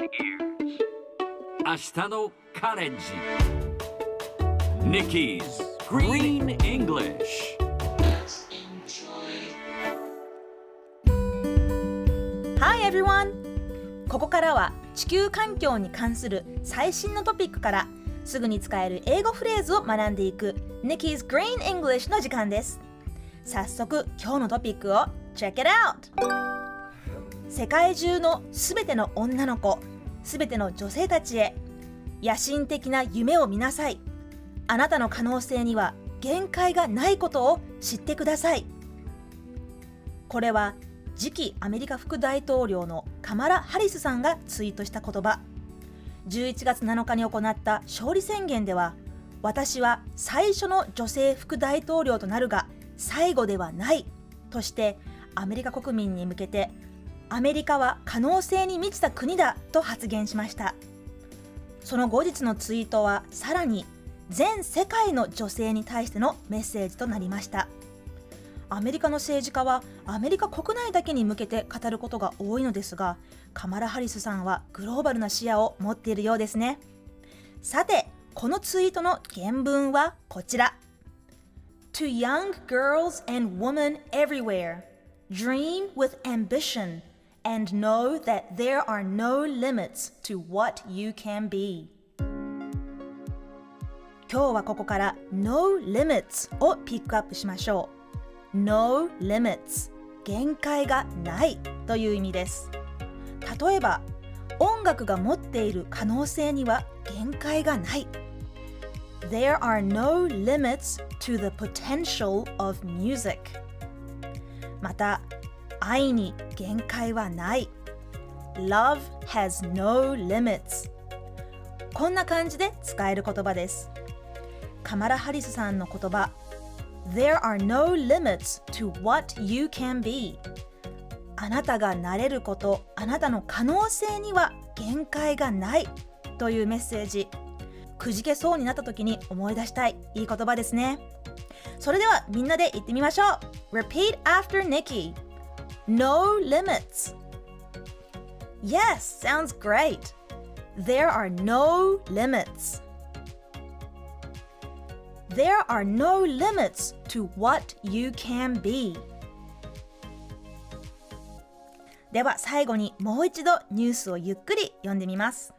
明日のカレッジ Nikki's Green English Hi everyone! ここからは地球環境に関する最新のトピックからすぐに使える英語フレーズを学んでいく Nikki's Green English の時間です早速今日のトピックを Check it out! 世界中のすべての女の子すべての女性たちへ野心的な夢を見なさい。あなたの可能性には限界がないことを知ってください。これは次期アメリカ副大統領のカマラ・ハリスさんがツイートした言葉。11月7日に行った勝利宣言では私は最初の女性副大統領となるが最後ではないとしてアメリカ国民に向けてアメリカは可能性に満ちた国だと発言しました。その後日のツイートはさらに全世界の女性に対してのメッセージとなりました。アメリカの政治家はアメリカ国内だけに向けて語ることが多いのですがカマラ・ハリスさんはグローバルな視野を持っているようですね。さてこのツイートの原文はこちら。To young girls and women everywhere dream with ambition. And know that there are no limits to what you can be 今日はここから No limits をピックアップしましょう No limits 限界がないという意味です例えば音楽が持っている可能性には限界がない There are no limits to the potential of music また愛に限界はない。Love has no limits. こんな感じで使える言葉です。カマラ・ハリスさんの言葉 There are no limits to what you can be. あなたがなれることあなたの可能性には限界がない。というメッセージ。くじけそうになった時に思い出したい。いい言葉ですね。それではみんなで言ってみましょう。Repeat after Nikki No limits Yes, sounds great There are no limits There are no limits to what you can be では最後にもう一度ニュースをゆっくり読んでみます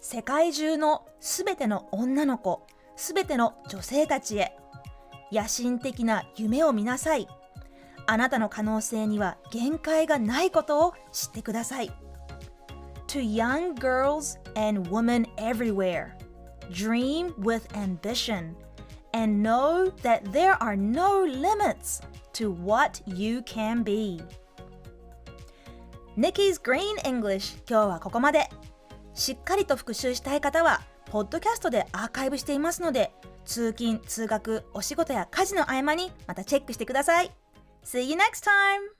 世界中のすべての女の子すべての女性たちへ野心的な夢を見なさいあなたの可能性には限界がないことを知ってください To young girls and women everywhere dream with ambition and know that there are no limits to what you can be Nikki's Green English 今日はここまでしっかりと復習したい方はポッドキャストでアーカイブしていますので通勤通学お仕事や家事の合間にまたチェックしてください See you next time!